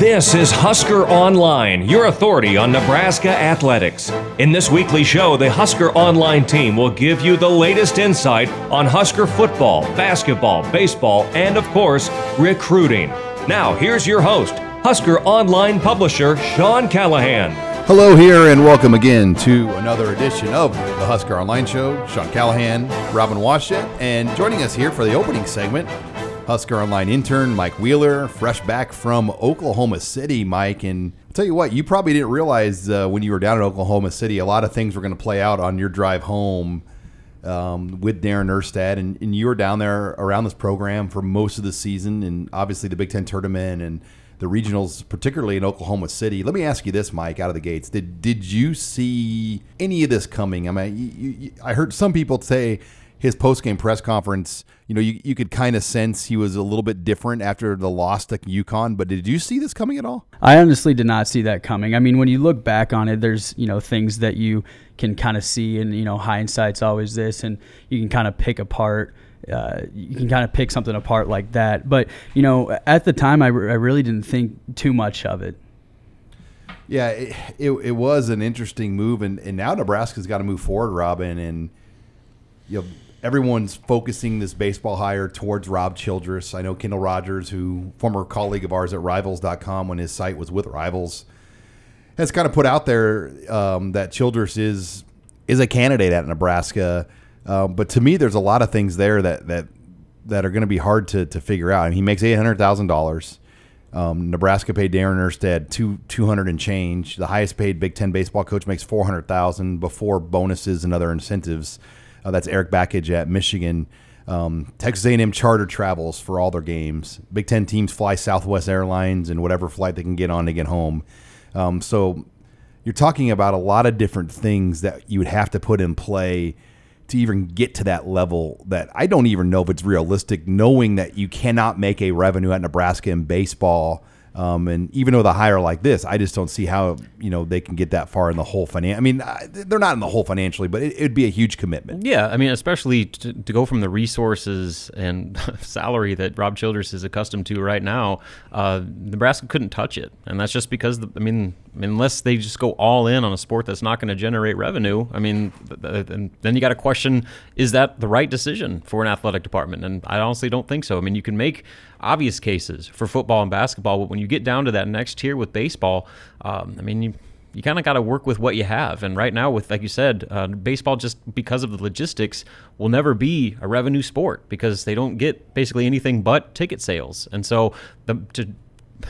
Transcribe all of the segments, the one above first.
This is Husker Online, your authority on Nebraska athletics. In this weekly show, the Husker Online team will give you the latest insight on Husker football, basketball, baseball, and of course, recruiting. Now, here's your host, Husker Online publisher Sean Callahan. Hello, here, and welcome again to another edition of the Husker Online Show. Sean Callahan, Robin Washut, and joining us here for the opening segment, Husker Online intern Mike Wheeler, fresh back from Oklahoma City, Mike. And I'll tell you what, you probably didn't realize uh, when you were down in Oklahoma City, a lot of things were going to play out on your drive home um, with Darren Erstad. And, and you were down there around this program for most of the season, and obviously the Big Ten tournament and the regionals, particularly in Oklahoma City. Let me ask you this, Mike, out of the gates: Did did you see any of this coming? I mean, you, you, I heard some people say his post game press conference, you know, you, you could kind of sense he was a little bit different after the loss to UConn. But did you see this coming at all? I honestly did not see that coming. I mean, when you look back on it, there's you know things that you can kind of see, and you know, hindsight's always this, and you can kind of pick apart. Uh, you can kind of pick something apart like that. But you know, at the time, I, re- I really didn't think too much of it. Yeah, it, it, it was an interesting move, and, and now Nebraska's got to move forward, Robin, and you know everyone's focusing this baseball hire towards Rob Childress. I know Kendall Rogers, who former colleague of ours at Rivals.com when his site was with Rivals, has kind of put out there um, that Childress is is a candidate at Nebraska. Uh, but to me, there's a lot of things there that that that are going to be hard to to figure out. I mean, he makes eight hundred thousand dollars. Um, Nebraska paid Darren Erstad two two hundred and change. The highest paid Big Ten baseball coach makes four hundred thousand before bonuses and other incentives. Uh, that's Erik Bakich at Michigan. Um, Texas A&M charter travels for all their games. Big Ten teams fly Southwest Airlines and whatever flight they can get on to get home. Um, so you're talking about a lot of different things that you would have to put in play to even get to that level that I don't even know if it's realistic, knowing that you cannot make a revenue at Nebraska in baseball – um, and even though the hire like this, I just don't see how you know they can get that far in the hole financial. I mean, they're not in the hole financially, but it, would be a huge commitment. Yeah, I mean, especially to, to go from the resources and salary that Rob Childress is accustomed to right now. Uh, Nebraska couldn't touch it, and that's just because the, I mean, unless they just go all in on a sport that's not going to generate revenue. I mean, and then you got to question: Is that the right decision for an athletic department? And I honestly don't think so. I mean, you can make obvious cases for football and basketball, but when you get down to that next tier with baseball, um, I mean, you you kind of got to work with what you have. And right now, with like you said, uh, baseball just because of the logistics will never be a revenue sport because they don't get basically anything but ticket sales. And so the, to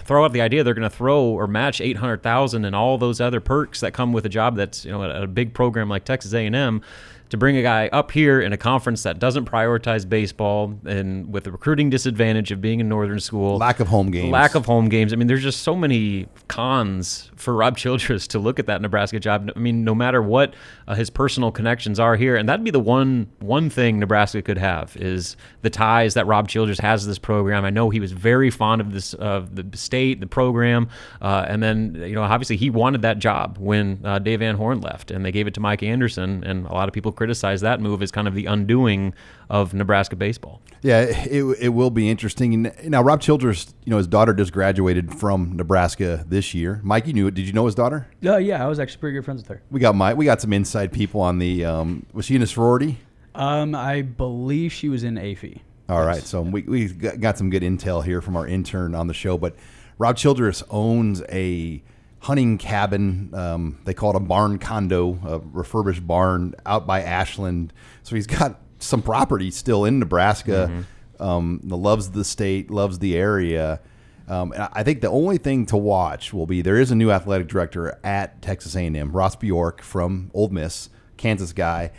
throw out the idea they're going to throw or match 800,000 and all those other perks that come with a job that's you know a, a big program like Texas A&M to bring a guy up here in a conference that doesn't prioritize baseball and with the recruiting disadvantage of being a northern school, lack of home games, lack of home games. I mean, there's just so many cons for Rob Childress to look at that Nebraska job. I mean, no matter what uh, his personal connections are here, and that'd be the one one thing Nebraska could have is the ties that Rob Childress has to this program. I know he was very fond of this of the state, the program, uh, and then you know obviously he wanted that job when uh, Dave Van Horn left, and they gave it to Mike Anderson, and a lot of people criticize that move as kind of the undoing of Nebraska baseball. Yeah, it, it will be interesting. Now, Rob Childress, you know, his daughter just graduated from Nebraska this year. Mike, you knew it. Did you know his daughter? Uh, yeah, I was actually pretty good friends with her. We got Mike. We got some inside people on the. Um, was she in a sorority? Um, I believe she was in AFI. All yes. right, so we we got some good intel here from our intern on the show. But Rob Childress owns a hunting cabin. Um, they call it a barn condo, a refurbished barn out by Ashland. So he's got some property still in Nebraska. Mm-hmm. Um, loves the state, loves the area. Um, I think the only thing to watch will be there is a new athletic director at Texas A&M, Ross Bjork from Ole Miss, Kansas guy.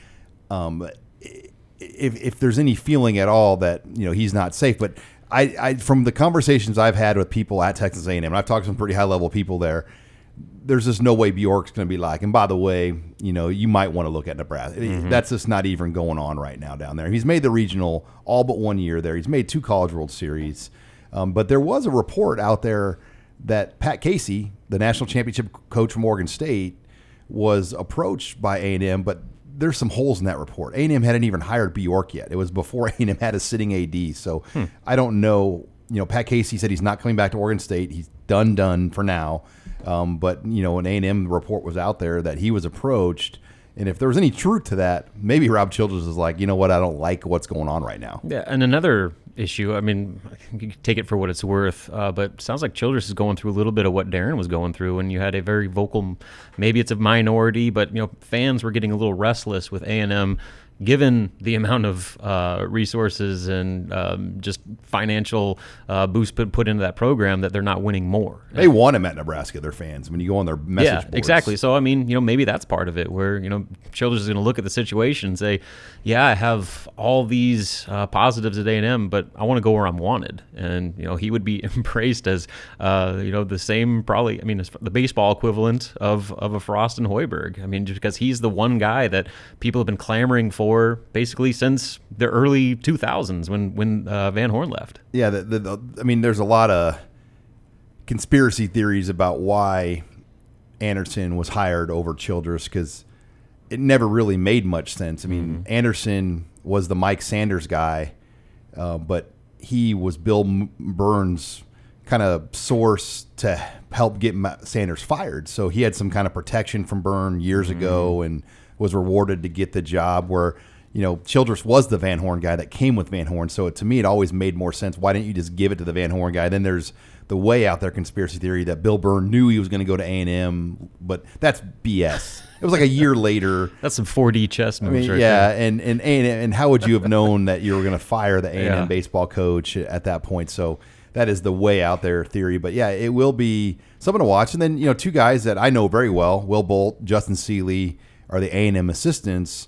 Um, if, if there's any feeling at all that you know he's not safe, but I, I from the conversations I've had with people at Texas A&M, and I've talked to some pretty high level people there there's just no way Bjork's going to be like. And by the way, you know, you might want to look at Nebraska. Mm-hmm. That's just not even going on right now down there. He's made the regional all but one year there. He's made two College World Series. Um, but there was a report out there that Pat Casey, the national championship coach from Oregon State, was approached by A&M, but there's some holes in that report. A&M hadn't even hired Bjork yet. It was before A&M had a sitting AD. So hmm. I don't know you know, Pat Casey said he's not coming back to Oregon State. He's done, done for now. Um, but you know, an A and M report was out there that he was approached, and if there was any truth to that, maybe Rob Childress is like, you know what, I don't like what's going on right now. Yeah, and another issue. I mean, you take it for what it's worth, uh, but sounds like Childress is going through a little bit of what Darren was going through, and you had a very vocal. Maybe it's a minority, but you know, fans were getting a little restless with A and M given the amount of uh, resources and um, just financial uh, boost put, put into that program that they're not winning more. They want him at Nebraska. Their fans. When you go on their message yeah, boards. exactly. So I mean, you know, maybe that's part of it, where you know, Childress is going to look at the situation and say, "Yeah, I have all these uh, positives at A and M, but I want to go where I'm wanted." And you know, he would be embraced as, uh, you know, the same probably. I mean, the baseball equivalent of of a Frost and Hoiberg. I mean, just because he's the one guy that people have been clamoring for basically since the early 2000s when when uh, Van Horn left. Yeah, the, the, the, I mean, there's a lot of conspiracy theories about why Anderson was hired over Childress because it never really made much sense. I mean, mm-hmm. Anderson was the Mike Sanders guy, uh, but he was Bill Byrne's kind of source to help get Sanders fired. So he had some kind of protection from Byrne years mm-hmm. ago and was rewarded to get the job where you know, Childress was the Van Horn guy that came with Van Horn. So to me, it always made more sense. Why didn't you just give it to the Van Horn guy? Then there's the way out there conspiracy theory that Bill Byrne knew he was going to go to A and M, but that's BS. It was like a year later. That's some 4D chess moves, I mean, right yeah, there. and and and and how would you have known that you were going to fire the A and M baseball coach at that point? So that is the way out there theory. But yeah, it will be something to watch. And then you know, two guys that I know very well, Will Bolt, Justin Seely, are the A and M assistants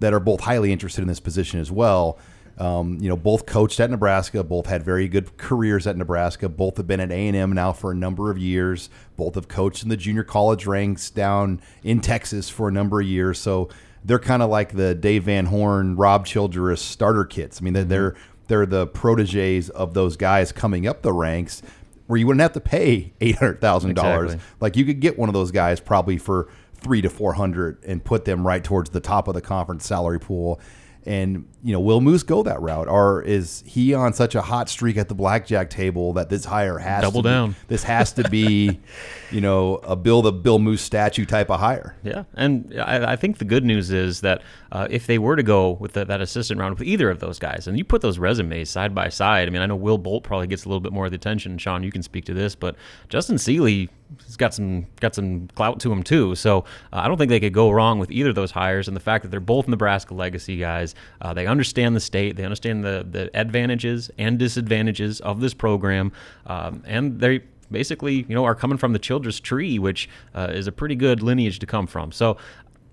that are both highly interested in this position as well. Um, you know, both coached at Nebraska, both had very good careers at Nebraska. Both have been at A and M now for a number of years. Both have coached in the junior college ranks down in Texas for a number of years. So they're kind of like the Dave Van Horn, Rob Childress starter kits. I mean, they're mm-hmm. they're the proteges of those guys coming up the ranks, where you wouldn't have to pay eight hundred thousand exactly. dollars. Like you could get one of those guys probably for three to four hundred and put them right towards the top of the conference salary pool. And you know, will Moos go that route, or is he on such a hot streak at the blackjack table that this hire has double to down? Be, this has to be, you know, a Bill the Bill Moos statue type of hire. Yeah, and I, I think the good news is that uh, if they were to go with the, that assistant round with either of those guys, and you put those resumes side by side, I mean, I know Will Bolt probably gets a little bit more of the attention. Sean, you can speak to this, but Justin Seely he's got some got some clout to him too. So uh, I don't think they could go wrong with either of those hires. And the fact that they're both Nebraska legacy guys, uh, they understand the state, they understand the the advantages and disadvantages of this program, um, and they basically you know are coming from the Childress tree, which uh, is a pretty good lineage to come from. So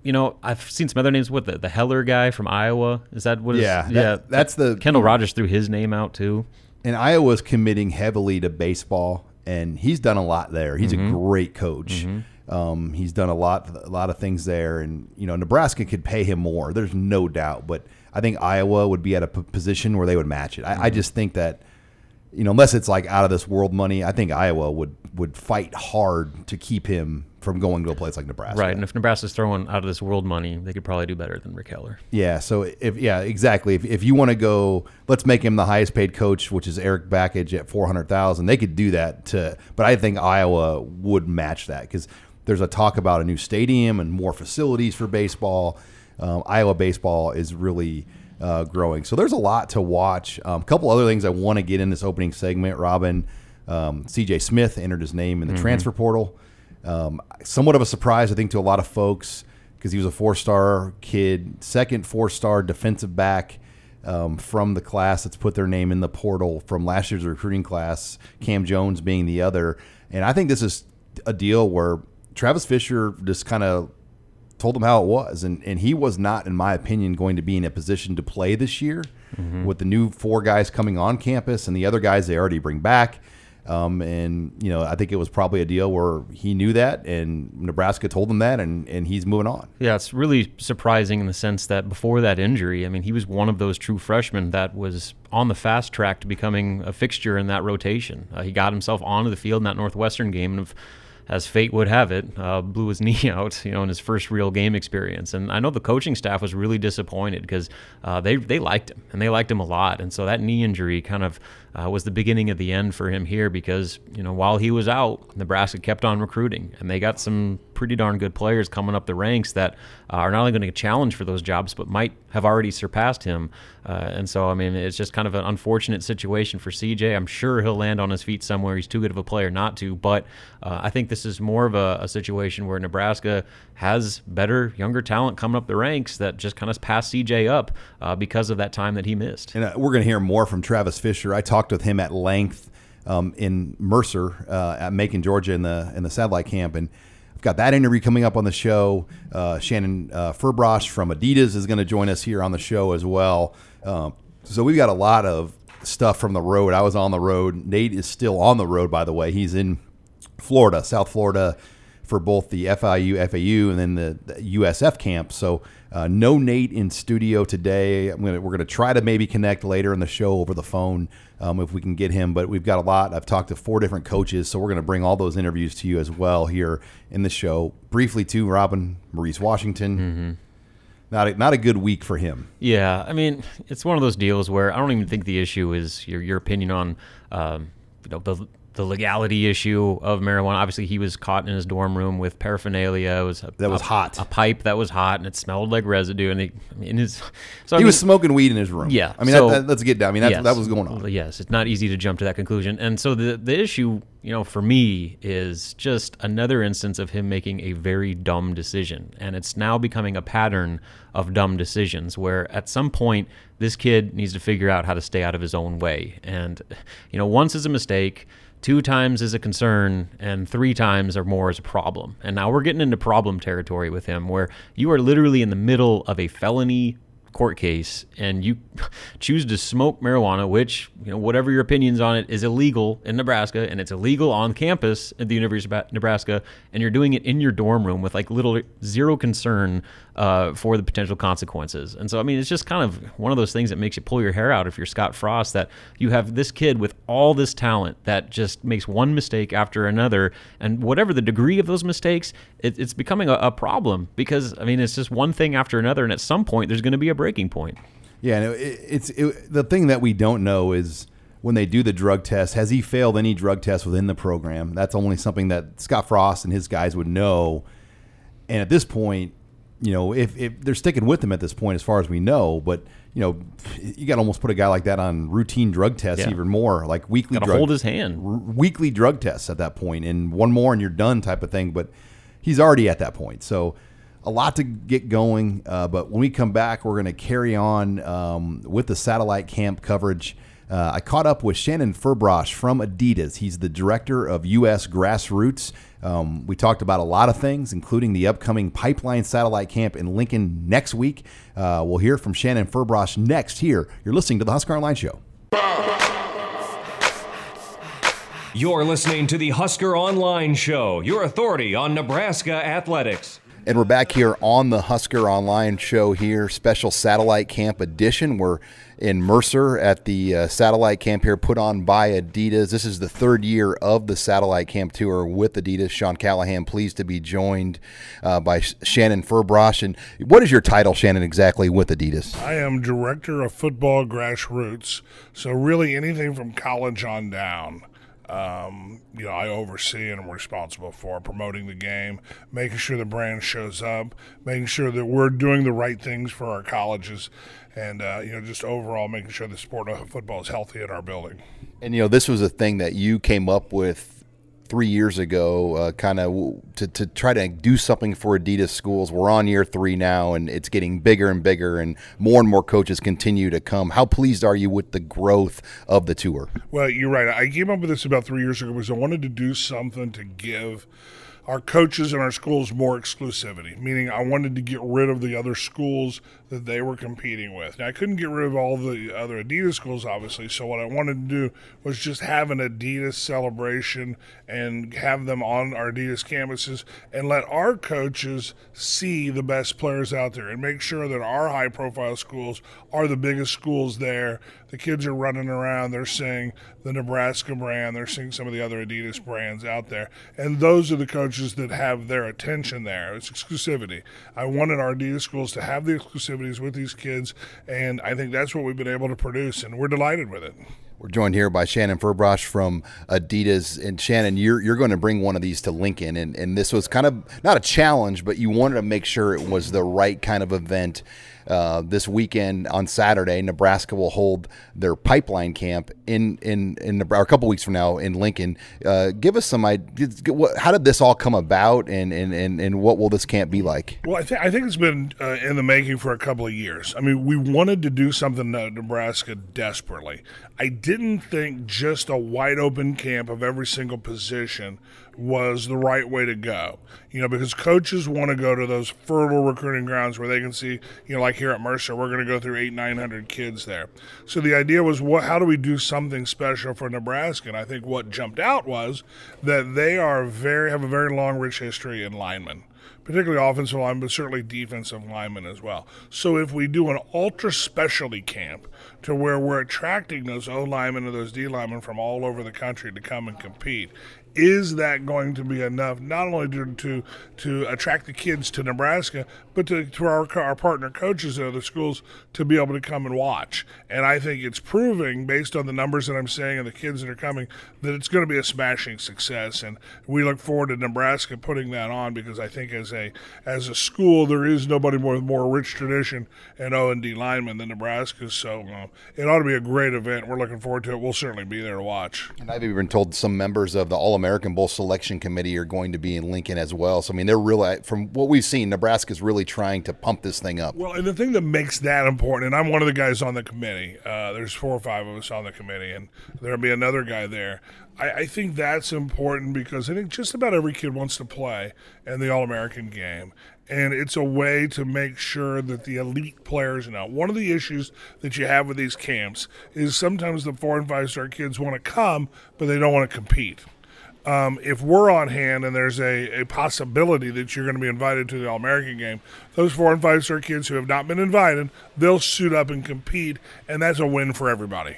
you know, I've seen some other names. What the the Heller guy from Iowa? Is that what? Yeah, that, yeah. That's the Kendall Rogers threw his name out too. And Iowa's committing heavily to baseball and he's done a lot there. He's mm-hmm. a great coach. Mm-hmm. Um, he's done a lot, a lot of things there, and you know Nebraska could pay him more. There's no doubt, but I think Iowa would be at a p- position where they would match it. I, mm-hmm. I just think that you know, unless it's like out of this world money, I think Iowa would would fight hard to keep him from going to a place like Nebraska. Right, and if Nebraska's throwing out of this world money, they could probably do better than Rick Heller. Yeah, so if yeah, exactly. If, if you want to go, let's make him the highest paid coach, which is Erik Bakich at four hundred thousand. They could do that to, but I think Iowa would match that because there's a talk about a new stadium and more facilities for baseball. Um, Iowa baseball is really uh, growing. So there's a lot to watch. A um, couple other things I want to get in this opening segment. Robin, um, C.J. Smith entered his name in the mm-hmm. transfer portal. Um, somewhat of a surprise, I think, to a lot of folks because he was a four-star kid, second four-star defensive back. Um, from the class that's put their name in the portal from last year's recruiting class, Cam Jones being the other. And I think this is a deal where Travis Fisher just kind of told him how it was, and and he was not, in my opinion, going to be in a position to play this year mm-hmm. with the new four guys coming on campus and the other guys they already bring back. Um, and you know, I think it was probably a deal where he knew that, and Nebraska told him that, and and he's moving on. Yeah, it's really surprising in the sense that before that injury, I mean, he was one of those true freshmen that was on the fast track to becoming a fixture in that rotation. Uh, he got himself onto the field in that Northwestern game, and as fate would have it, uh, blew his knee out, you know, in his first real game experience. And I know the coaching staff was really disappointed because uh, they they liked him and they liked him a lot. And so that knee injury kind of uh, was the beginning of the end for him here because you know while he was out, Nebraska kept on recruiting and they got some pretty darn good players coming up the ranks that uh, are not only going to challenge for those jobs but might have already surpassed him. Uh, and so I mean it's just kind of an unfortunate situation for CJ. I'm sure he'll land on his feet somewhere. He's too good of a player not to, but uh, I think this is more of a, a situation where Nebraska has better younger talent coming up the ranks that just kind of passed CJ up uh, because of that time that he missed. And uh, we're going to hear more from Travis Fisher. I talked with him at length um, in Mercer uh, at Macon, Georgia, in the in the satellite camp, and I've got that interview coming up on the show. Uh, Shannon uh, Furbrosh from Adidas is going to join us here on the show as well. Um, so we've got a lot of stuff from the road. I was on the road. Nate is still on the road, by the way. He's in Florida, South Florida, for both the FIU, FAU, and then the, the USF camp. So uh, no Nate in studio today. Gonna, we're going to try to maybe connect later in the show over the phone um, if we can get him. But we've got a lot. I've talked to four different coaches, so we're going to bring all those interviews to you as well here in the show. Briefly, to Robin Maurice Washington. Mm-hmm. Not a, not a good week for him. Yeah, I mean, it's one of those deals where I don't even think the issue is your your opinion on um, you know the the legality issue of marijuana. Obviously, he was caught in his dorm room with paraphernalia. It was a, that was a, hot. A pipe that was hot, and it smelled like residue. And he, in his, so he mean, was smoking weed in his room. Yeah. I mean, so, that, that, let's get down. I mean, yes, that was going on. Yes, it's not easy to jump to that conclusion. And so the the issue, you know, for me is just another instance of him making a very dumb decision, and it's now becoming a pattern of dumb decisions where at some point this kid needs to figure out how to stay out of his own way. And you know, once is a mistake two times is a concern and three times or more is a problem. And now we're getting into problem territory with him where you are literally in the middle of a felony court case and you choose to smoke marijuana, which, you know, whatever your opinions on it, is illegal in Nebraska and it's illegal on campus at the University of Nebraska, and you're doing it in your dorm room with like little zero concern uh, for the potential consequences. And so, I mean, it's just kind of one of those things that makes you pull your hair out if you're Scott Frost that you have this kid with all this talent that just makes one mistake after another. And whatever the degree of those mistakes, it, it's becoming a, a problem because, I mean, it's just one thing after another. And at some point, there's going to be a breaking point. Yeah, it, it's it, the thing that we don't know is when they do the drug test, has he failed any drug tests within the program? That's only something that Scott Frost and his guys would know. And at this point, you know, if, if they're sticking with him at this point, as far as we know, but you know, you got to almost put a guy like that on routine drug tests, yeah. even more like weekly. Got to hold his hand. R- weekly drug tests at that point, and one more and you're done, type of thing. But he's already at that point, so a lot to get going. Uh, but when we come back, we're going to carry on um, with the satellite camp coverage. Uh, I caught up with Shannon Furbrosh from Adidas. He's the director of U.S. Grassroots. Um, we talked about a lot of things, including the upcoming Pipeline Satellite Camp in Lincoln next week. Uh, we'll hear from Shannon Furbrosh next here. You're listening to the Husker Online Show. You're listening to the Husker Online Show, your authority on Nebraska athletics. And we're back here on the Husker Online show here, special satellite camp edition. We're in Mercer at the uh, satellite camp here put on by Adidas. This is the third year of the satellite camp tour with Adidas. Sean Callahan, pleased to be joined uh, by Shannon Furbrosh. And what is your title, Shannon, exactly with Adidas? I am Director of Football Grassroots. So, really, anything from college on down um, you know, I oversee and I'm responsible for promoting the game, making sure the brand shows up, making sure that we're doing the right things for our colleges, and uh, you know, just overall making sure the sport of football is healthy in our building. And you know, this was a thing that you came up with three years ago, uh, kind of to, to try to do something for Adidas schools. We're on year three now, and it's getting bigger and bigger, and more and more coaches continue to come. How pleased are you with the growth of the tour? Well, you're right. I came up with this about three years ago because I wanted to do something to give our coaches and our schools more exclusivity, meaning I wanted to get rid of the other schools that they were competing with. Now, I couldn't get rid of all the other Adidas schools, obviously, so what I wanted to do was just have an Adidas celebration and have them on our Adidas campuses and let our coaches see the best players out there and make sure that our high profile schools are the biggest schools there. The kids are running around, they're seeing the Nebraska brand, they're seeing some of the other Adidas brands out there. And those are the coaches that have their attention there. It's exclusivity. I wanted our Adidas schools to have the exclusivity activities with these kids, and I think that's what we've been able to produce, and we're delighted with it. We're joined here by Shannon Furbrosh from Adidas. And Shannon, you're you're going to bring one of these to Lincoln, and and this was kind of not a challenge, but you wanted to make sure it was the right kind of event. Uh, this weekend on Saturday, Nebraska will hold their pipeline camp in in in or a couple weeks from now in Lincoln. Uh, give us some ideas. How did this all come about, and, and, and, and what will this camp be like? Well, I think I think it's been uh, in the making for a couple of years. I mean, we wanted to do something at Nebraska desperately. I didn't think just a wide open camp of every single position was the right way to go. You know, because coaches want to go to those fertile recruiting grounds where they can see, you know, like here at Mercer, we're going to go through eight, nine hundred kids there. So the idea was, what? How do we do something special for Nebraska? And I think what jumped out was that they are very have a very long, rich history in linemen particularly offensive line, but certainly defensive linemen as well. So if we do an ultra specialty camp to where we're attracting those O linemen and those D linemen from all over the country to come and compete, is that going to be enough not only to to, to attract the kids to Nebraska, but to, to our, our partner coaches at other schools to be able to come and watch? And I think it's proving, based on the numbers that I'm seeing and the kids that are coming, that it's going to be a smashing success. And we look forward to Nebraska putting that on because I think as a as a school, there is nobody more more rich tradition and O and D linemen than Nebraska. So uh, it ought to be a great event. We're looking forward to it. We'll certainly be there to watch. And I've even been told some members of the All American American Bowl selection committee are going to be in Lincoln as well. So I mean, they're really from what we've seen, Nebraska's really trying to pump this thing up. Well, and the thing that makes that important, and I'm one of the guys on the committee. Uh, there's four or five of us on the committee, and there'll be another guy there. I, I think that's important because I think just about every kid wants to play in the All American game and it's a way to make sure that the elite players are know. One of the issues that you have with these camps is sometimes the four and five star kids want to come, but they don't want to compete um, if we're on hand and there's a, a possibility that you're going to be invited to the All American game, those four and five star kids who have not been invited, they'll suit up and compete, and that's a win for everybody.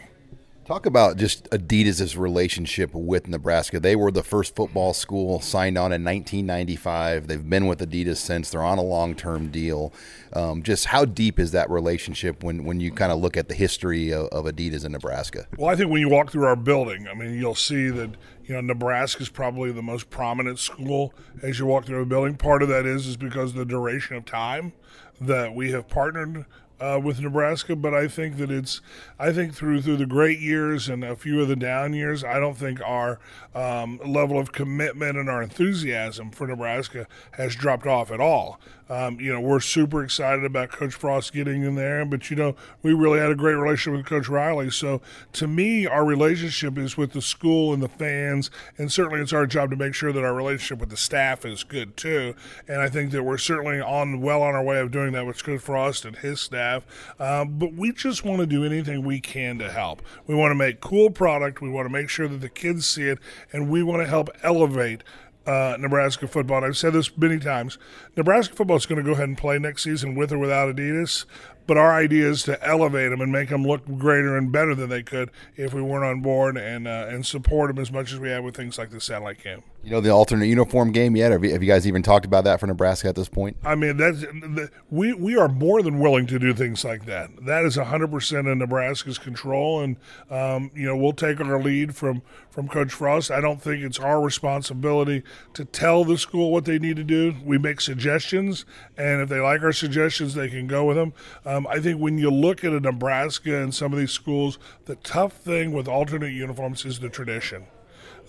Talk about just Adidas' relationship with Nebraska. They were the first football school signed on in 1995. They've been with Adidas since. They're on a long term deal. Um, just how deep is that relationship when, when you kind of look at the history of, of Adidas in Nebraska? Well, I think when you walk through our building, I mean, you'll see that you know Nebraska is probably the most prominent school as you walk through the building. Part of that is is because the duration of time that we have partnered uh, with Nebraska, but I think that it's I think through through the great years and a few of the down years, I don't think our um, level of commitment and our enthusiasm for Nebraska has dropped off at all. Um, you know, we're super excited about Coach Frost getting in there, but you know, we really had a great relationship with Coach Riley. So to me, our relationship is with the school and the fans, and certainly it's our job to make sure that our relationship with the staff is good too. And I think that we're certainly on well on our way of doing that with Coach Frost and his staff. Um, but we just want to do anything we can to help. We want to make cool product. We want to make sure that the kids see it, and we want to help elevate uh, Nebraska football. And I've said this many times. Nebraska football is going to go ahead and play next season with or without Adidas. But our idea is to elevate them and make them look greater and better than they could if we weren't on board and uh, and support them as much as we have with things like the satellite cam. You know the alternate uniform game yet? Have you, have you guys even talked about that for Nebraska at this point? I mean, that's we we are more than willing to do things like that. That is hundred percent in Nebraska's control, and um, you know we'll take our lead from from Coach Frost. I don't think it's our responsibility to tell the school what they need to do. We make suggestions, and if they like our suggestions, they can go with them. Um, Um, I think when you look at a Nebraska and some of these schools, the tough thing with alternate uniforms is the tradition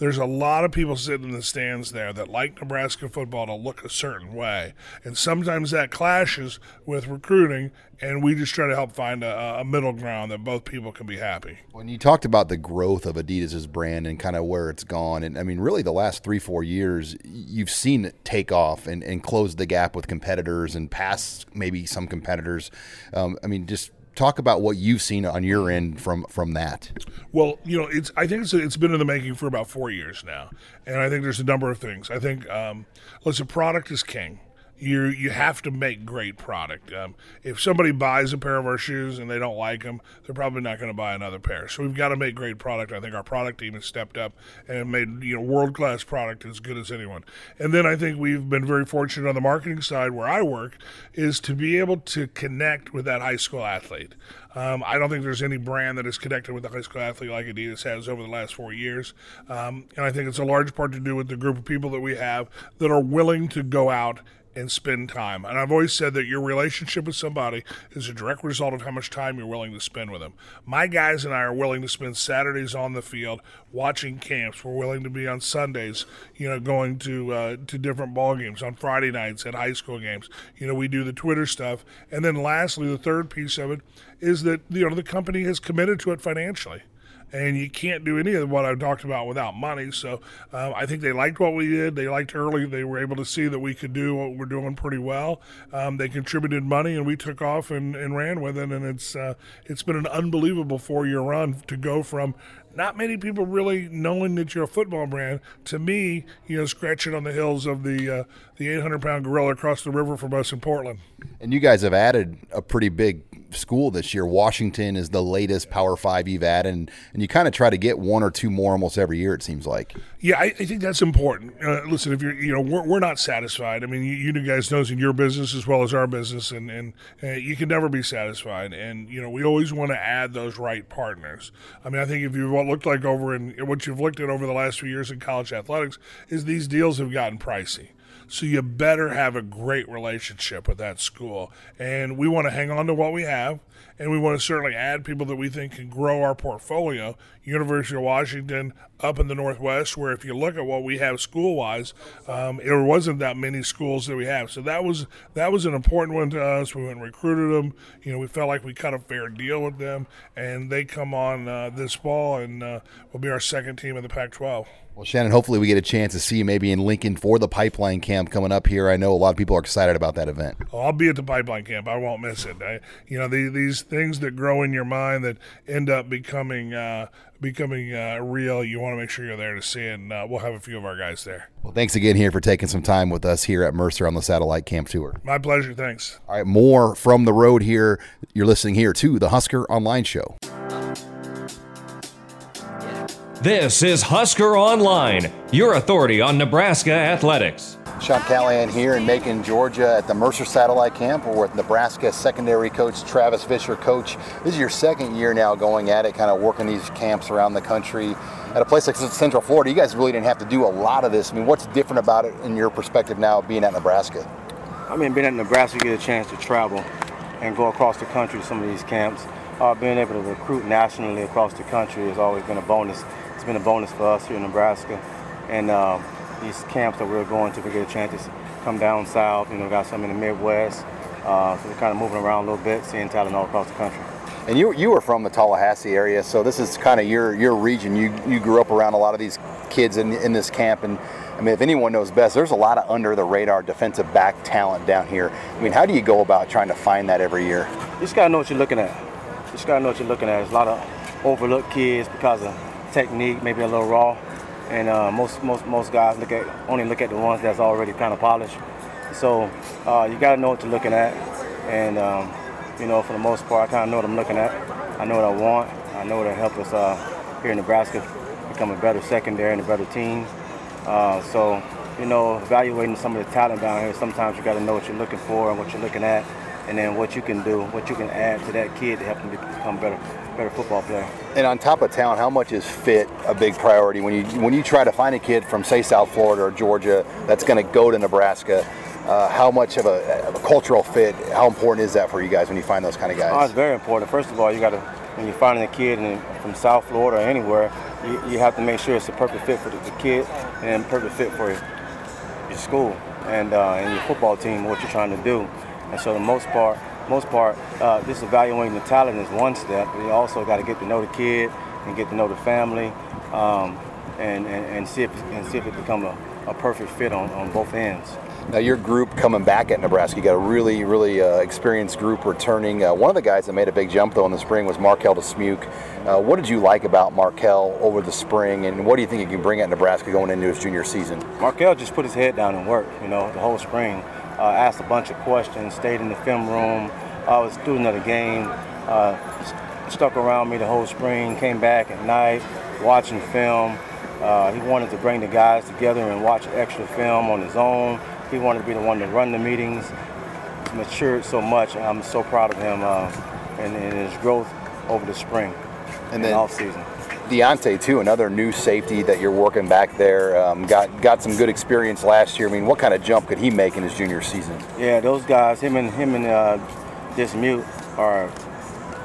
there's a lot of people sitting in the stands there that like Nebraska football to look a certain way. And sometimes that clashes with recruiting, and we just try to help find a, a middle ground that both people can be happy. When you talked about the growth of Adidas's brand and kind of where it's gone, and I mean, really the last three, four years, you've seen it take off and, and close the gap with competitors and pass maybe some competitors. Um, I mean, just talk about what you've seen on your end from from that. Well, you know, it's I think it's, it's been in the making for about four years now, and I think there's a number of things. I think um, listen, product is king you you have to make great product. Um, if somebody buys a pair of our shoes and they don't like them, they're probably not going to buy another pair. So we've got to make great product. I think our product team has stepped up and made you know world class product as good as anyone. And then I think we've been very fortunate on the marketing side where I work is to be able to connect with that high school athlete. Um, I don't think there's any brand that is connected with the high school athlete like Adidas has over the last four years. Um, and I think it's a large part to do with the group of people that we have that are willing to go out and spend time. And I've always said that your relationship with somebody is a direct result of how much time you're willing to spend with them. My guys and I are willing to spend Saturdays on the field watching camps. We're willing to be on Sundays, you know, going to uh, to different ball games on Friday nights at high school games. You know, we do the Twitter stuff. And then lastly, the third piece of it is that you know the company has committed to it financially and you can't do any of what I've talked about without money. So um, I think they liked what we did. They liked early. They were able to see that we could do what we're doing pretty well. Um, they contributed money, and we took off and, and ran with it. And it's uh, it's been an unbelievable four year run to go from not many people really knowing that you're a football brand. To me, you know, scratching on the hills of the uh, the 800 pound gorilla across the river from us in Portland. And you guys have added a pretty big school this year. Washington is the latest Power Five you've added, and, and you kind of try to get one or two more almost every year. It seems like. Yeah, I, I think that's important. Uh, listen, if you're, you know, we're, we're not satisfied. I mean, you, you guys knows in your business as well as our business, and and uh, you can never be satisfied. And you know, we always want to add those right partners. I mean, I think if you've looked like over in what you've looked at over the last few years in college athletics is these deals have gotten pricey. So you better have a great relationship with that school. And we want to hang on to what we have and we want to certainly add people that we think can grow our portfolio. University of Washington up in the Northwest, where if you look at what we have school wise, um, there wasn't that many schools that we have. So that was that was an important one to us. We went and recruited them. You know, we felt like we cut a fair deal with them, and they come on uh, this fall and uh, will be our second team in the Pac-12. Well, Shannon, hopefully we get a chance to see you maybe in Lincoln for the Pipeline Camp coming up here. I know a lot of people are excited about that event. Oh, I'll be at the Pipeline Camp. I won't miss it. I, you know, the, these things that grow in your mind that end up becoming uh, becoming uh, real. You want to make sure you're there to see it. And uh, we'll have a few of our guys there. Well, thanks again here for taking some time with us here at Mercer on the Satellite Camp Tour. My pleasure. Thanks. All right, more from the road here. You're listening here to the Husker Online Show. This is Husker Online, your authority on Nebraska athletics. Sean Callahan here in Macon, Georgia at the Mercer Satellite Camp. We're with Nebraska secondary coach Travis Fisher. Coach, this is your second year now going at it, kind of working these camps around the country. At a place like Central Florida, you guys really didn't have to do a lot of this. I mean, what's different about it in your perspective now being at Nebraska? I mean, being at Nebraska, you get a chance to travel and go across the country to some of these camps. Uh, being able to recruit nationally across the country has always been a bonus it's been a bonus for us here in Nebraska. And uh, these camps that we're going to, we get a chance to come down south. You know, got some in the Midwest. Uh, so we're kind of moving around a little bit, seeing talent all across the country. And you you were from the Tallahassee area, so this is kind of your your region. You you grew up around a lot of these kids in in this camp, and I mean, if anyone knows best, there's a lot of under the radar defensive back talent down here. I mean, how do you go about trying to find that every year? You just gotta know what you're looking at. You just gotta know what you're looking at. There's a lot of overlooked kids because of technique, maybe a little raw. And uh, most most most guys look at only look at the ones that's already kind of polished. So uh, you got to know what you're looking at, and um, you know for the most part, I kind of know what I'm looking at. I know what I want. I know what'll help us uh, here in Nebraska become a better secondary and a better team. Uh, so you know, evaluating some of the talent down here, sometimes you got to know what you're looking for and what you're looking at, and then what you can do, what you can add to that kid to help them become better better football player. And on top of talent, how much is fit a big priority when you when you try to find a kid from say South Florida or Georgia that's going to go to Nebraska? Uh, how much of a, of a, cultural fit? How important is that for you guys when you find those kind of guys? Oh, it's very important. First of all, you got to when you're finding a kid in, from South Florida or anywhere, you, you, have to make sure it's a perfect fit for the, the kid and perfect fit for your, your school and uh, and your football team, what you're trying to do. And so, the most part, most part, uh, just evaluating the talent is one step. But you also got to get to know the kid and get to know the family, um, and, and, and see if and see if it become a, a perfect fit on, on both ends. Now, your group coming back at Nebraska, you got a really, really uh, experienced group returning. Uh, one of the guys that made a big jump, though, in the spring was Marquel Dismuke. Uh, what did you like about Marquel over the spring, and what do you think he can bring at Nebraska going into his junior season? Marquel just put his head down and worked, you know, the whole spring. Uh, asked a bunch of questions, stayed in the film room. I was a student of the game, uh, stuck around me the whole spring, came back at night, watching film. Uh, he wanted to bring the guys together and watch extra film on his own. He wanted to be the one to run the meetings. He's matured so much. I'm so proud of him uh, and, and his growth over the spring And and then- off season. Deontai too, another new safety that you're working back there. Um, got got some good experience last year. I mean, what kind of jump could he make in his junior season? Yeah, those guys, him and him and uh, mute are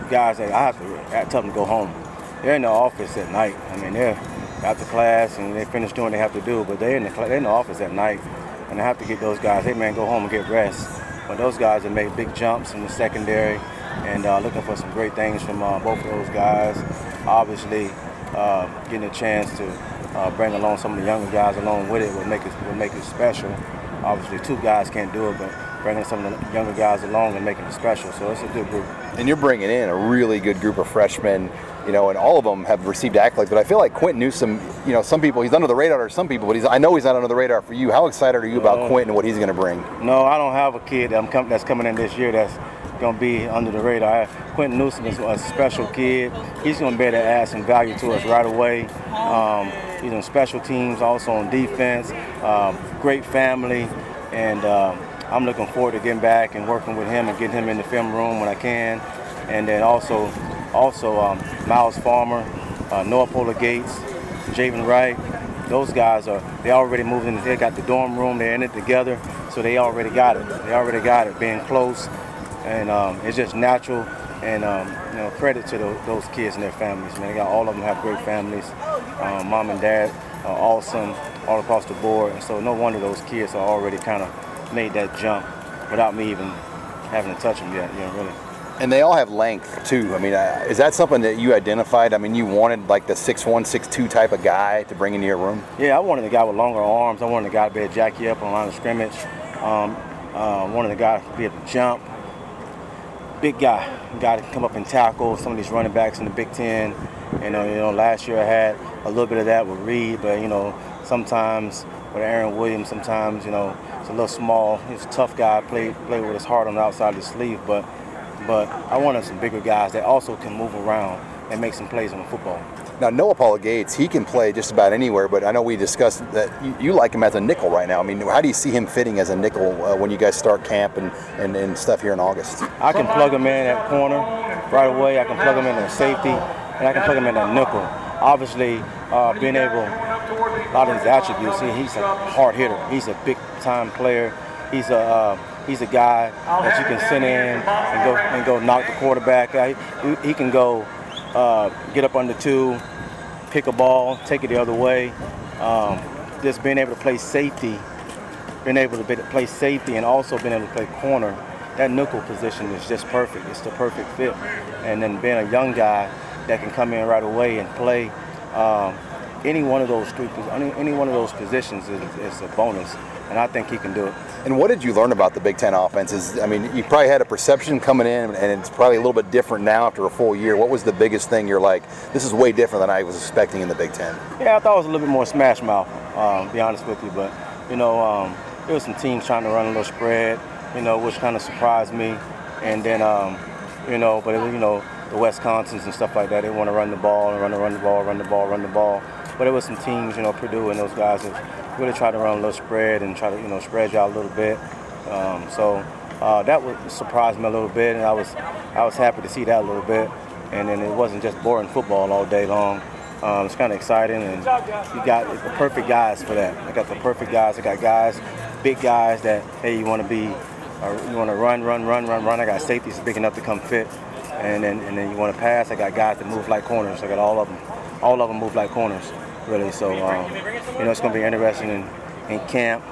guys that I have to I tell them to go home. They're in the office at night. I mean, they're after class and they finish doing what they have to do, but they're in the they're in the office at night, and I have to get those guys. Hey man, go home and get rest. But those guys have made big jumps in the secondary, and uh, looking for some great things from uh, both of those guys. Obviously, uh, getting a chance to uh, bring along some of the younger guys along with it would make it would make it special. Obviously, two guys can't do it, but bringing some of the younger guys along and making it special. So it's a good group. And you're bringing in a really good group of freshmen, you know, and all of them have received accolades. But I feel like Quinton Newsome, you know, some people he's under the radar to some people, but he's I know he's not under the radar for you. How excited are you about Quinton and what he's going to bring? No, I don't have a kid that I'm com- that's coming in this year that's to be under the radar. Quinton Newsome is a special kid. He's to be able to add some value to us right away. Um, he's on special teams, also on defense. Um, great family, and um, I'm looking forward to getting back and working with him and getting him in the film room when I can. And then also, also um, Myles Farmer, uh, Noah Polar Gates, Javin Wright. Those guys are they already moved in. They got the dorm room. They're in it together, so they already got it. They already got it. Being close, and um, it's just natural. And um, you know, credit to tho- those kids and their families. Man, they got all of them have great families. Um, mom and dad are awesome all across the board, and so no wonder those kids are already kind of made that jump without me even having to touch them yet. You know, really. And they all have length too. I mean, uh, is that something that you identified? I mean, you wanted like the six one, six two type of guy to bring into your room. Yeah, I wanted a guy with longer arms. I wanted a guy to be able to jack you up on the line of scrimmage. Um, uh, wanted a guy to be able to jump. Big guy, guy to come up and tackle some of these running backs in the Big Ten. You uh, know, you know, last year I had a little bit of that with Reed, but you know, sometimes with Aaron Williams, sometimes you know, it's a little small. He's a tough guy, play play with his heart on the outside of his sleeve, but but I wanted some bigger guys that also can move around and make some plays on the football. Now, Noa Pola-Gates, he can play just about anywhere, but I know we discussed that you, you like him as a nickel right now. I mean, how do you see him fitting as a nickel uh, when you guys start camp and, and, and stuff here in August? I can plug him in at corner right away. I can plug him in at safety, and I can plug him in at nickel. Obviously, uh, being able, a lot of his attributes. He, he's a hard hitter. He's a big time player. He's a uh, he's a guy that you can send in and go and go knock the quarterback. out. He, he can go uh, get up under two, pick a ball, take it the other way. Um, just being able to play safety being able to play safety and also being able to play corner, that nickel position is just perfect. It's the perfect fit. And then being a young guy that can come in right away and play um, any one of those three, any, any one of those positions is, is a bonus. And I think he can do it. And what did you learn about the Big Ten offenses? I mean, you probably had a perception coming in, and it's probably a little bit different now after a full year. What was the biggest thing you're like, this is way different than I was expecting in the Big Ten? Yeah, I thought it was a little bit more smash mouth, um, be honest with you. But, you know, um, there was some teams trying to run a little spread, you know, which kind of surprised me. And then, um, you know, but, it, was, you know, the Wisconsins and stuff like that, they want to run the ball and run the, run the ball, run the ball, run the ball. But it was some teams, you know, Purdue and those guys really tried to run a little spread and try to, you know, spread you out a little bit. Um, so uh, that would surprise me a little bit, and I was, I was happy to see that a little bit. And then it wasn't just boring football all day long. Um, it's kind of exciting, and you got the perfect guys for that. I got the perfect guys. I got guys, big guys that hey, you want to be, or you want to run, run, run, run, run. I got safeties big enough to come fit, and then and then you want to pass. I got guys that move like corners. I got all of them. All of them move like corners, really. So um, you know, it's going to be interesting in, in camp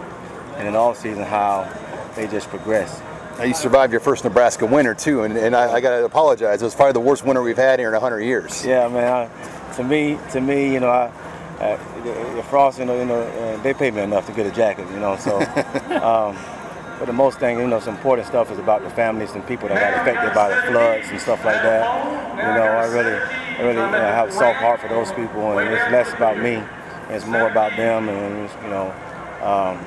and in all season how they just progress. Now, you survived your first Nebraska winter, too, and, and I, I got to apologize. It was probably the worst winter we've had here in 100 years. Yeah, man. I, to me, to me, you know, I, uh, the, the Frost, you know, you know, uh, they paid me enough to get a jacket, you know. So, um, but the most thing, you know, some important stuff is about the families and people that got affected by the floods and stuff like that. You know, I really, I really you know, have a soft heart for those people, and it's less about me, it's more about them, and you know, um,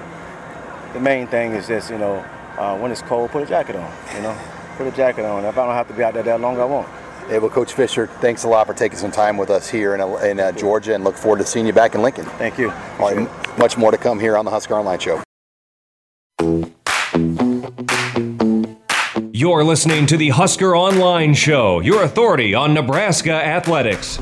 the main thing is just, you know, uh, when it's cold, put a jacket on. You know, put a jacket on. If I don't have to be out there that long, I won't. Hey, well, Coach Fisher, thanks a lot for taking some time with us here in, in uh, Georgia, and look forward to seeing you back in Lincoln. Thank you. All right, much more to come here on the Husker Online Show. You're listening to the Husker Online Show, your authority on Nebraska athletics.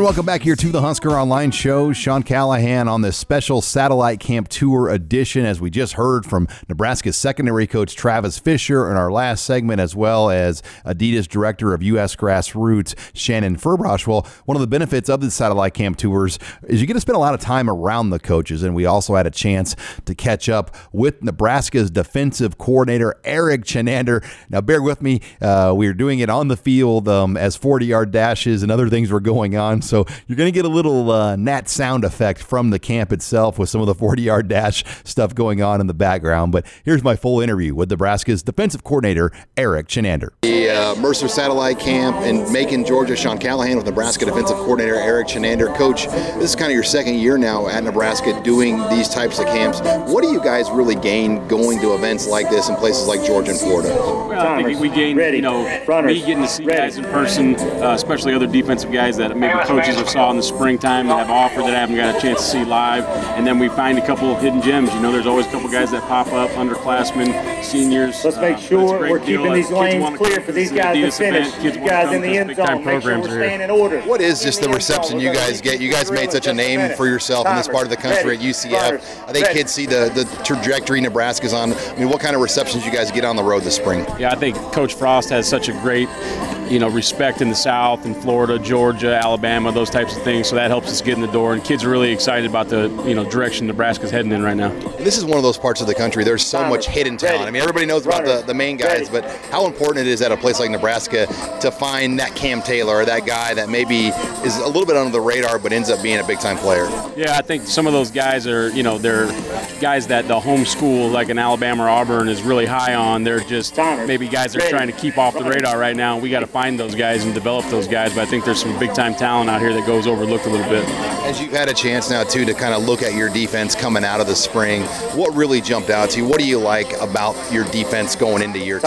And welcome back here to the Husker Online Show. Sean Callahan on this special Satellite Camp Tour edition, as we just heard from Nebraska's secondary coach Travis Fisher in our last segment, as well as Adidas Director of U.S. Grassroots Shannon Furbrosh. Well, one of the benefits of the Satellite Camp Tours is you get to spend a lot of time around the coaches, and we also had a chance to catch up with Nebraska's defensive coordinator Erik Chinander. Now, bear with me, uh, we are doing it on the field um, as 40 yard dashes and other things were going on. So you're going to get a little uh, Nat sound effect from the camp itself with some of the 40 yard dash stuff going on in the background. But here's my full interview with Nebraska's defensive coordinator, Erik Chinander. The uh, Mercer Satellite Camp in Macon, Georgia, Sean Callahan with Nebraska defensive coordinator Erik Chinander. Coach, this is kind of your second year now at Nebraska doing these types of camps. What do you guys really gain going to events like this in places like Georgia and Florida? Well, I think we gain, you know, me getting to see guys in person, uh, especially other defensive guys that maybe coaches have saw in the springtime that have offered that I haven't got a chance to see live. And then we find a couple of hidden gems. You know, there's always a couple guys that pop up, underclassmen, seniors. Let's make Uh, sure it's we're deal. keeping these lanes clear for these guys to finish. event. Kids You guys in the end zone, make sure we're are here. staying in order. What is just the In end reception zone, you guys get? You guys made such a name for yourself in this part of the country at UCF. I think Ready. kids see the, the trajectory Nebraska's on. I mean, what kind of receptions you guys get on the road this spring? Yeah, I think Coach Frost has such a great, you know, respect in the South, in Florida, Georgia, Alabama, those types of things. So that helps us get in the door, and kids are really excited about the, you know, direction Nebraska's heading in right now. And this is one of those parts of the country. There's so much hidden talent. I mean, everybody knows about the, the main guys, but how important it is at a place like Nebraska to find that Cam Taylor or that guy that maybe is a little bit under the radar but ends up being a big time player. Yeah, I think some of those guys are, you know, they're guys that the home school, like an Alabama or Auburn, is really high on. They're just maybe guys they're trying to keep off the radar right now. We got to find those guys and develop those guys. But I think there's some big time talent out here that goes overlooked a little bit. As you've had a chance now too to kind of look at your defense coming out of the spring, what really jumped out to you? What do you like about your defense going into year two?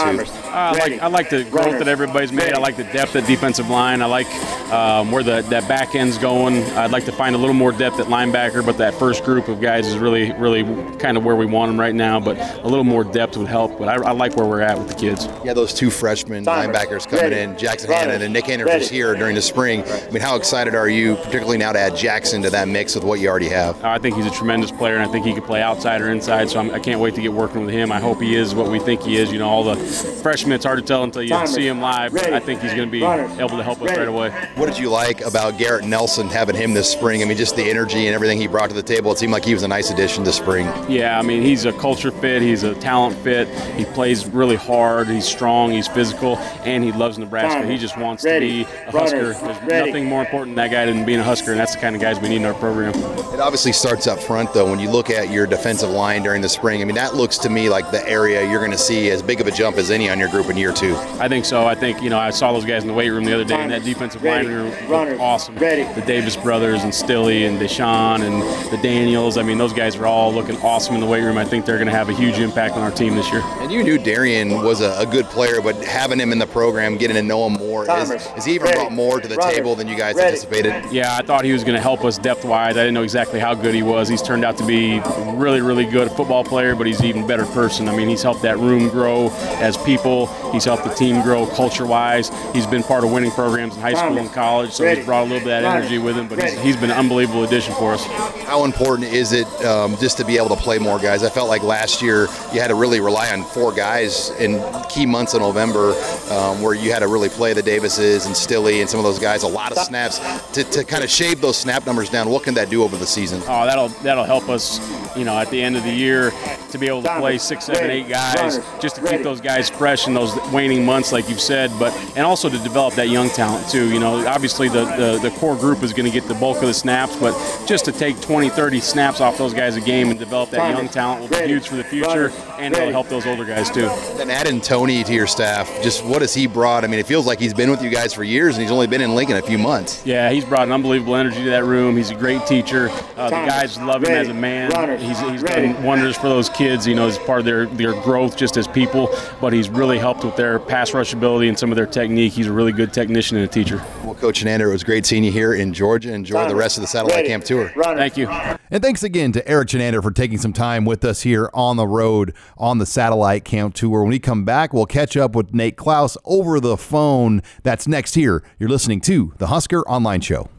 Uh, I like I like the growth that everybody's made. I like the depth at defensive line. I like um, where the that back end's going. I'd like to find a little more depth at linebacker, but that first group of guys is really really kind of where we want them right now. But a little more depth would help. But I, I like where we're at with the kids. Yeah, those two freshman linebackers coming in, Jackson Hannah and Nick Anders was here during the spring. I mean, how excited are you, particularly now to add Jackson to that mix with what you already have? I think he's a tremendous player, and I think he could play outside or inside. So I'm, I can't wait to get working with him. I hope he is what we think he is. You know, all the freshmen, it's hard to tell until you Timer. see him live. But I think he's going to be Runner. able to help us right away. What did you like about Garrett Nelson having him this spring? I mean, just the energy and everything he brought to the table. It seemed like he was a nice addition this spring. Yeah, I mean, he's a culture fit. He's a talent fit. He plays really hard. He's strong. He's physical, and he loves Nebraska. Timer. He just wants Ready. to be a Husker. There's Ready. nothing more important than that guy than being a Husker, and that's the kind of guys we need in our program. It obviously starts up front, though. When you look at your defensive line during the spring, I mean, that looks to me like the area you're going to see as big of a jump as any on your group in year two. I think so. I think you know I saw those guys in the weight room the other day, and that defensive Ready. line room looked Runners. awesome. Ready. The Davis brothers and Stille and Deshaun and the Daniels. I mean, those guys are all looking awesome in the weight room. I think they're going to have a huge impact on our team this year. And you knew Darrion was a, a good player, but having him in the program, getting to know him more, is, Timers. is he even Ready. brought more to the Runners. table than you guys Ready. anticipated? Yeah, I thought he was going to help us depth wise. I didn't know exactly how good he was. He's turned out to be a really, really good football player, but he's an even better person. I mean, he's helped that room grow as people. He's helped the team grow culture wise. He's been part of winning programs in high school and college, so Ready. he's brought a little bit of that energy with him. But he's, he's been an unbelievable addition for us. How important is it um, just to be able to play more guys? I felt like last year you had to really rely on four guys in key months in November, um, where you had to really play the Davises and Stille and some of those guys a lot of snaps to, to kind of shave those snap numbers down. What can that do over the season? Oh, that'll that'll help us, you know, at the end of the year to be able to play six, seven, eight guys, just to keep those guys fresh in those waning months, like you've said, but and also to develop that young talent too. You know, obviously the the, the core group is going to get the bulk of the snaps, but just to take 20, 30 snaps off those guys a game and develop that young talent will be huge for the future, and it'll help those older guys too. And adding Tony to your staff, just what has he brought? I mean, it feels like he's been with you guys for years, and he's only been in Lincoln a few months. Yeah, he's brought an unbelievable energy to that room. He's a great teacher. Uh, the guys love him as a man. He's, he's done wonders for those kids. kids, you know, as part of their, their growth just as people, but he's really helped with their pass rush ability and some of their technique. He's a really good technician and a teacher. Well, Coach Chinander, it was great seeing you here in Georgia. Enjoy the rest of the satellite camp tour. Thank you. And thanks again to Erik Chinander for taking some time with us here on the road on the satellite camp tour. When we come back, we'll catch up with Nate Clouse over the phone. That's next here. You're listening to the Husker Online Show.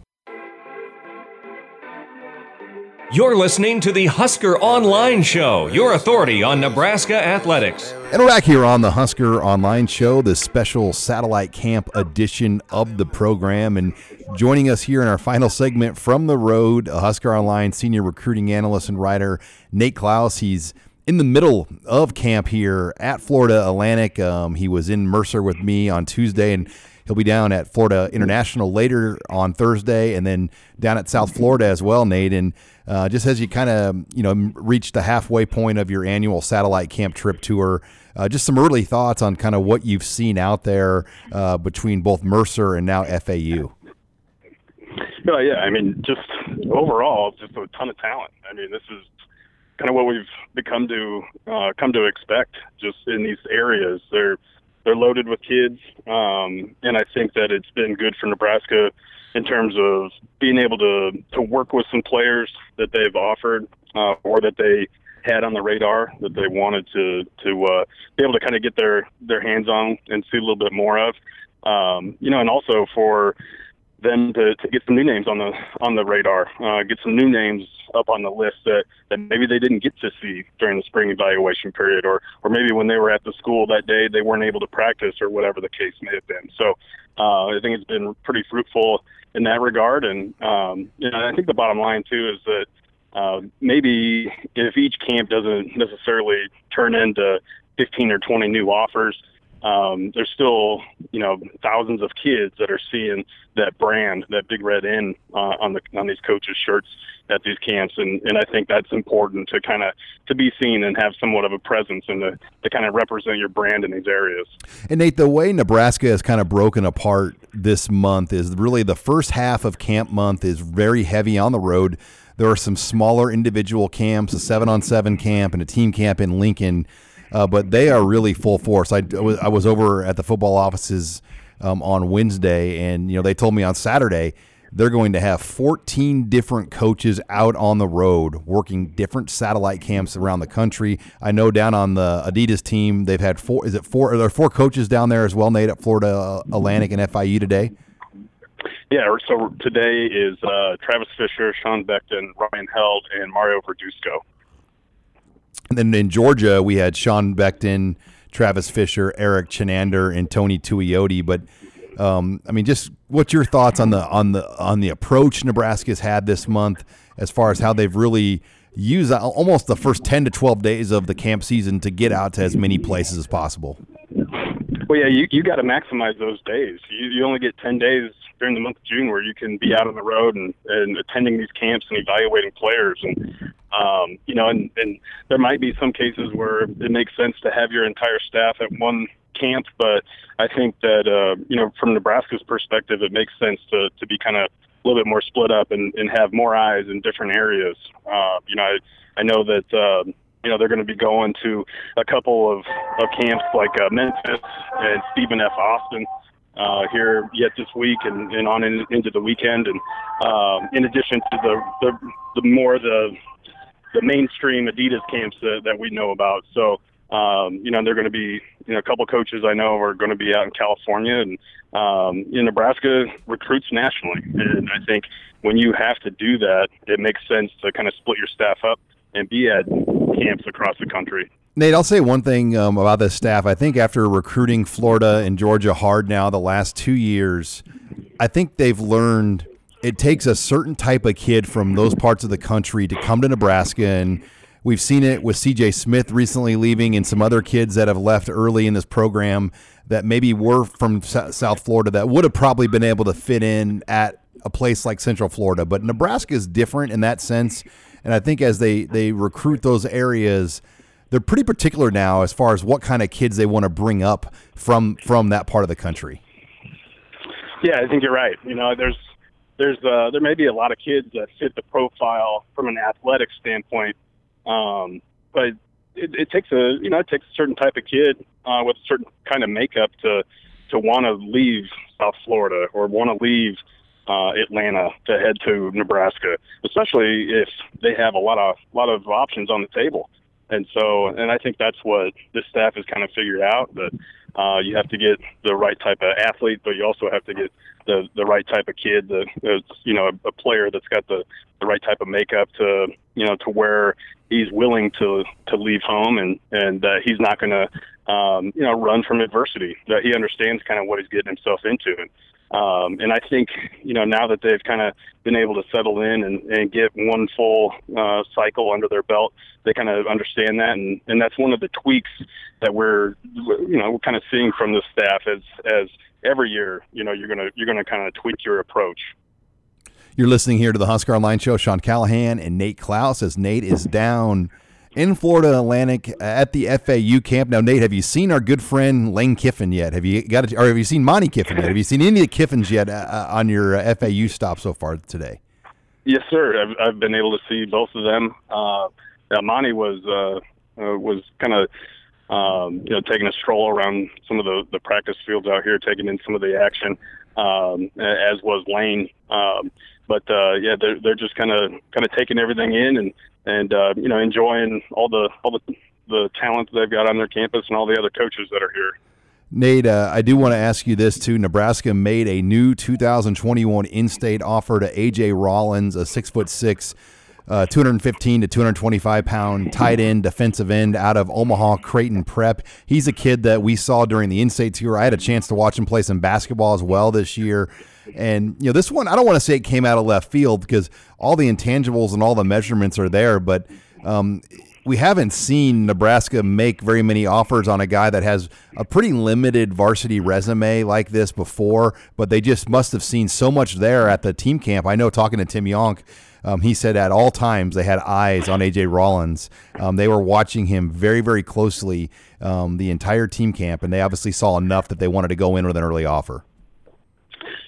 You're listening to the Husker Online Show, your authority on Nebraska athletics. And we're back here on the Husker Online Show, this special satellite camp edition of the program. And joining us here in our final segment from the road, Husker Online senior recruiting analyst and writer, Nate Clouse. He's in the middle of camp here at Florida Atlantic. Um, he was in Mercer with me on Tuesday, and he'll be down at Florida International later on Thursday, and then down at South Florida as well, Nate. And uh, just as you kind of you know reach the halfway point of your annual satellite camp trip tour, uh, just some early thoughts on kind of what you've seen out there uh, between both Mercer and now FAU. No, yeah, I mean, just overall, just a ton of talent. I mean, this is kind of what we've become to uh, come to expect just in these areas. They're they're loaded with kids, um, and I think that it's been good for Nebraska in terms of being able to to work with some players that they've offered uh, or that they had on the radar that they wanted to to uh, be able to kind of get their their hands on and see a little bit more of. Um, you know, and also for them to, to get some new names on the on the radar, uh, get some new names up on the list that, that maybe they didn't get to see during the spring evaluation period, or or maybe when they were at the school that day they weren't able to practice, or whatever the case may have been. So uh, I think it's been pretty fruitful in that regard, and um, I think the bottom line too is that uh, maybe if each camp doesn't necessarily turn into 15 or 20 new offers um, there's still you know thousands of kids that are seeing that brand, that big red N uh, on the on these coaches' shirts at these camps, and and I think that's important to kind of to be seen and have somewhat of a presence and to, to kind of represent your brand in these areas. And Nate, the way Nebraska is kind of broken apart this month is really the first half of camp month is very heavy on the road. There are some smaller individual camps, a seven on seven camp and a team camp in Lincoln uh, but they are really full force. I, I was over at the football offices um, on Wednesday, and you know they told me on Saturday they're going to have 14 different coaches out on the road working different satellite camps around the country. I know down on the Adidas team they've had four. Is it four? Are there four coaches down there as well, Nate, at Florida Atlantic and FIU today? Yeah, so today is uh, Travis Fisher, Sean Beckton, Ryan Held, and Mario Verduzco. And then in Georgia, we had Sean Beckton, Travis Fisher, Erik Chinander, and Tony Tuioti. But um, I mean, just what's your thoughts on the on the on the approach Nebraska's had this month, as far as how they've really used almost the first ten to twelve days of the camp season to get out to as many places as possible. Well, yeah, you you got to maximize those days. You you only get ten days during the month of June where you can be out on the road and, and attending these camps and evaluating players. And um, you know and, and there might be some cases where it makes sense to have your entire staff at one camp but I think that uh, you know from Nebraska's perspective it makes sense to, to be kind of a little bit more split up and, and have more eyes in different areas. Uh, you know I, I know that uh, you know they're going to be going to a couple of, of camps like uh, Memphis and Stephen F. Austin uh, here yet this week and, and on in, into the weekend. And um, in addition to the, the, the more the, the mainstream Adidas camps that, that we know about. So, um, you know, they're going to be, you know, a couple coaches I know are going to be out in California and um, in Nebraska recruits nationally. And I think when you have to do that, it makes sense to kind of split your staff up and be at camps across the country. Nate, I'll say one thing um, about this staff. I think after recruiting Florida and Georgia hard now the last two years, I think they've learned it takes a certain type of kid from those parts of the country to come to Nebraska. And we've seen it with CJ Smith recently leaving and some other kids that have left early in this program that maybe were from South Florida that would have probably been able to fit in at a place like Central Florida. But Nebraska is different in that sense. And I think as they, they recruit those areas – they're pretty particular now as far as what kind of kids they want to bring up from from that part of the country. Yeah, I think you're right. You know, there's there's uh, there may be a lot of kids that fit the profile from an athletic standpoint, um, but it, it takes a you know it takes a certain type of kid uh, with a certain kind of makeup to to want to leave South Florida or want to leave uh, Atlanta to head to Nebraska, especially if they have a lot of lot of options on the table. And so, and I think that's what this staff has kind of figured out that uh, you have to get the right type of athlete, but you also have to get the the right type of kid, the, you know a, a player that's got the the right type of makeup to you know to where he's willing to to leave home and and uh, he's not going to um, you know run from adversity. That he understands kind of what he's getting himself into. And um, and I think, you know, now that they've kind of been able to settle in and, and get one full uh, cycle under their belt, they kind of understand that. And, and that's one of the tweaks that we're, you know, we're kind of seeing from the staff as, as every year, you know, you're going to, you're going to kind of tweak your approach. You're listening here to the Husker Online Show. Sean Callahan and Nate Clouse as Nate is down in Florida Atlantic at the FAU camp. Now, Nate, have you seen our good friend Lane Kiffin yet? Have you got it, or have you seen Monty Kiffin yet? Have you seen any of the Kiffins yet uh, uh on your uh, FAU stop so far today? Yes, sir. I've, I've been able to see both of them. Uh, Monty was uh, uh, was kind of um, you know taking a stroll around some of the, the practice fields out here, taking in some of the action, um, as was Lane. Um, but yeah, they're they're just kind of kind of taking everything in and and uh, you know enjoying all the all the the talent they've got on their campus and all the other coaches that are here. Nate, uh, I do want to ask you this too. Nebraska made a new 2021 in-state offer to AJ Rollins, a six foot six, uh, 215 to 225 pound tight end, defensive end out of Omaha Creighton Prep. He's a kid that we saw during the in-state tour. I had a chance to watch him play some basketball as well this year. And you know, this one I don't want to say it came out of left field because all the intangibles and all the measurements are there, but um, we haven't seen Nebraska make very many offers on a guy that has a pretty limited varsity resume like this before, but they just must have seen so much there at the team camp. I know talking to Tim Johnk, um, he said at all times they had eyes on AJ Rollins. Um, they were watching him very, very closely um, the entire team camp, and they obviously saw enough that they wanted to go in with an early offer.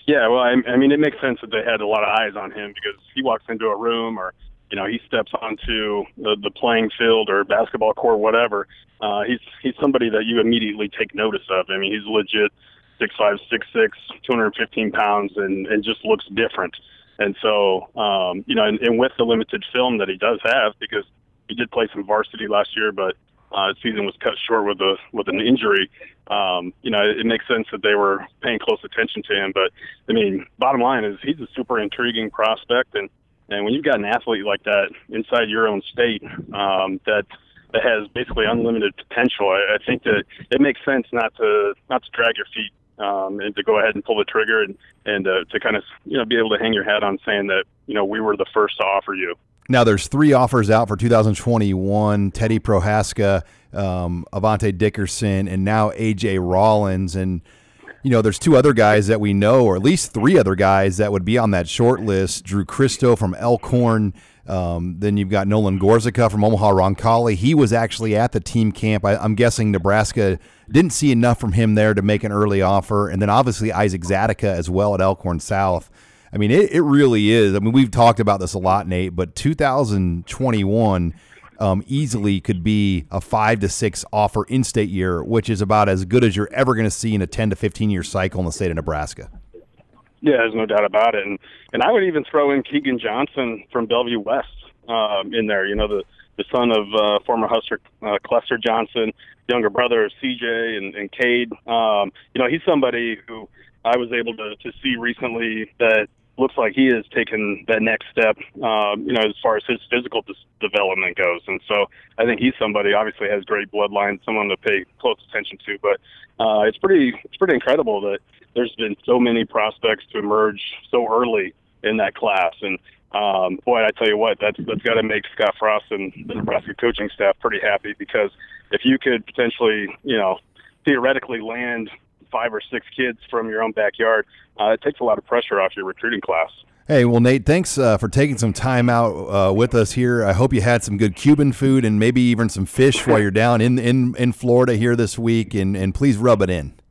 Yeah, well, I, I mean, it makes sense that they had a lot of eyes on him because he walks into a room or you know he steps onto the, the playing field or basketball court, whatever. Uh, he's he's somebody that you immediately take notice of. I mean, he's legit six five, six six, two hundred fifteen pounds, and and just looks different. And so, um, you know, and, and with the limited film that he does have, because he did play some varsity last year, but uh, season was cut short with a with an injury. Um, you know, it, it makes sense that they were paying close attention to him. But I mean, bottom line is he's a super intriguing prospect, and and when you've got an athlete like that inside your own state, um, that that has basically unlimited potential, I, I think that it makes sense not to not to drag your feet um, and to go ahead and pull the trigger and and uh, to kind of you know be able to hang your hat on saying that you know we were the first to offer you. Now there's three offers out for 2021: Teddy Prochazka, um, Avante Dickerson, and now AJ Rollins. And you know, there's two other guys that we know, or at least three other guys that would be on that short list: Drew Christo from Elkhorn. Um, then you've got Nolan Gorzyka from Omaha Roncalli. He was actually at the team camp. I, am guessing Nebraska didn't see enough from him there to make an early offer. And then obviously Isaac Zadika as well at Elkhorn South. I mean, it, it really is. I mean, we've talked about this a lot, Nate, but 2021 um, easily could be a five to six offer in state year, which is about as good as you're ever going to see in a 10 to 15 year cycle in the state of Nebraska. Yeah, there's no doubt about it. And, and I would even throw in Keegan Johnson from Bellevue West um, in there, you know, the, the son of uh, former Husker uh, Clester Johnson, younger brother of CJ and, and Cade. Um, you know, he's somebody who I was able to, to see recently that looks like he has taken that next step, um, you know, as far as his physical dis- development goes. And so I think he's somebody obviously has great bloodline, someone to pay close attention to. But uh, it's pretty it's pretty incredible that there's been so many prospects to emerge so early in that class. And um, boy, I tell you what, that's that's got to make Scott Frost and the Nebraska coaching staff pretty happy because if you could potentially, you know, theoretically land five or six kids from your own backyard, uh, it takes a lot of pressure off your recruiting class. Hey, well, Nate, thanks uh, for taking some time out uh, with us here. I hope you had some good Cuban food and maybe even some fish while you're down in, in, in Florida here this week, and, and please rub it in.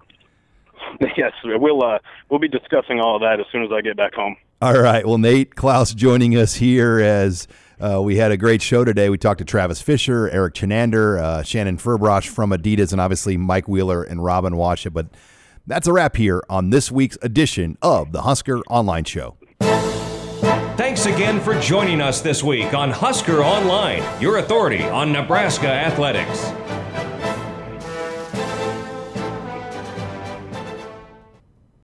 Yes, we'll uh, we'll be discussing all of that as soon as I get back home. All right. Well, Nate Clouse joining us here as Uh, we had a great show today. We talked to Travis Fisher, Erik Chinander, uh, Shannon Furbrosh from Adidas, and obviously Mike Wheeler and Robin Washut. But that's a wrap here on this week's edition of the Husker Online Show. Thanks again for joining us this week on Husker Online, your authority on Nebraska athletics.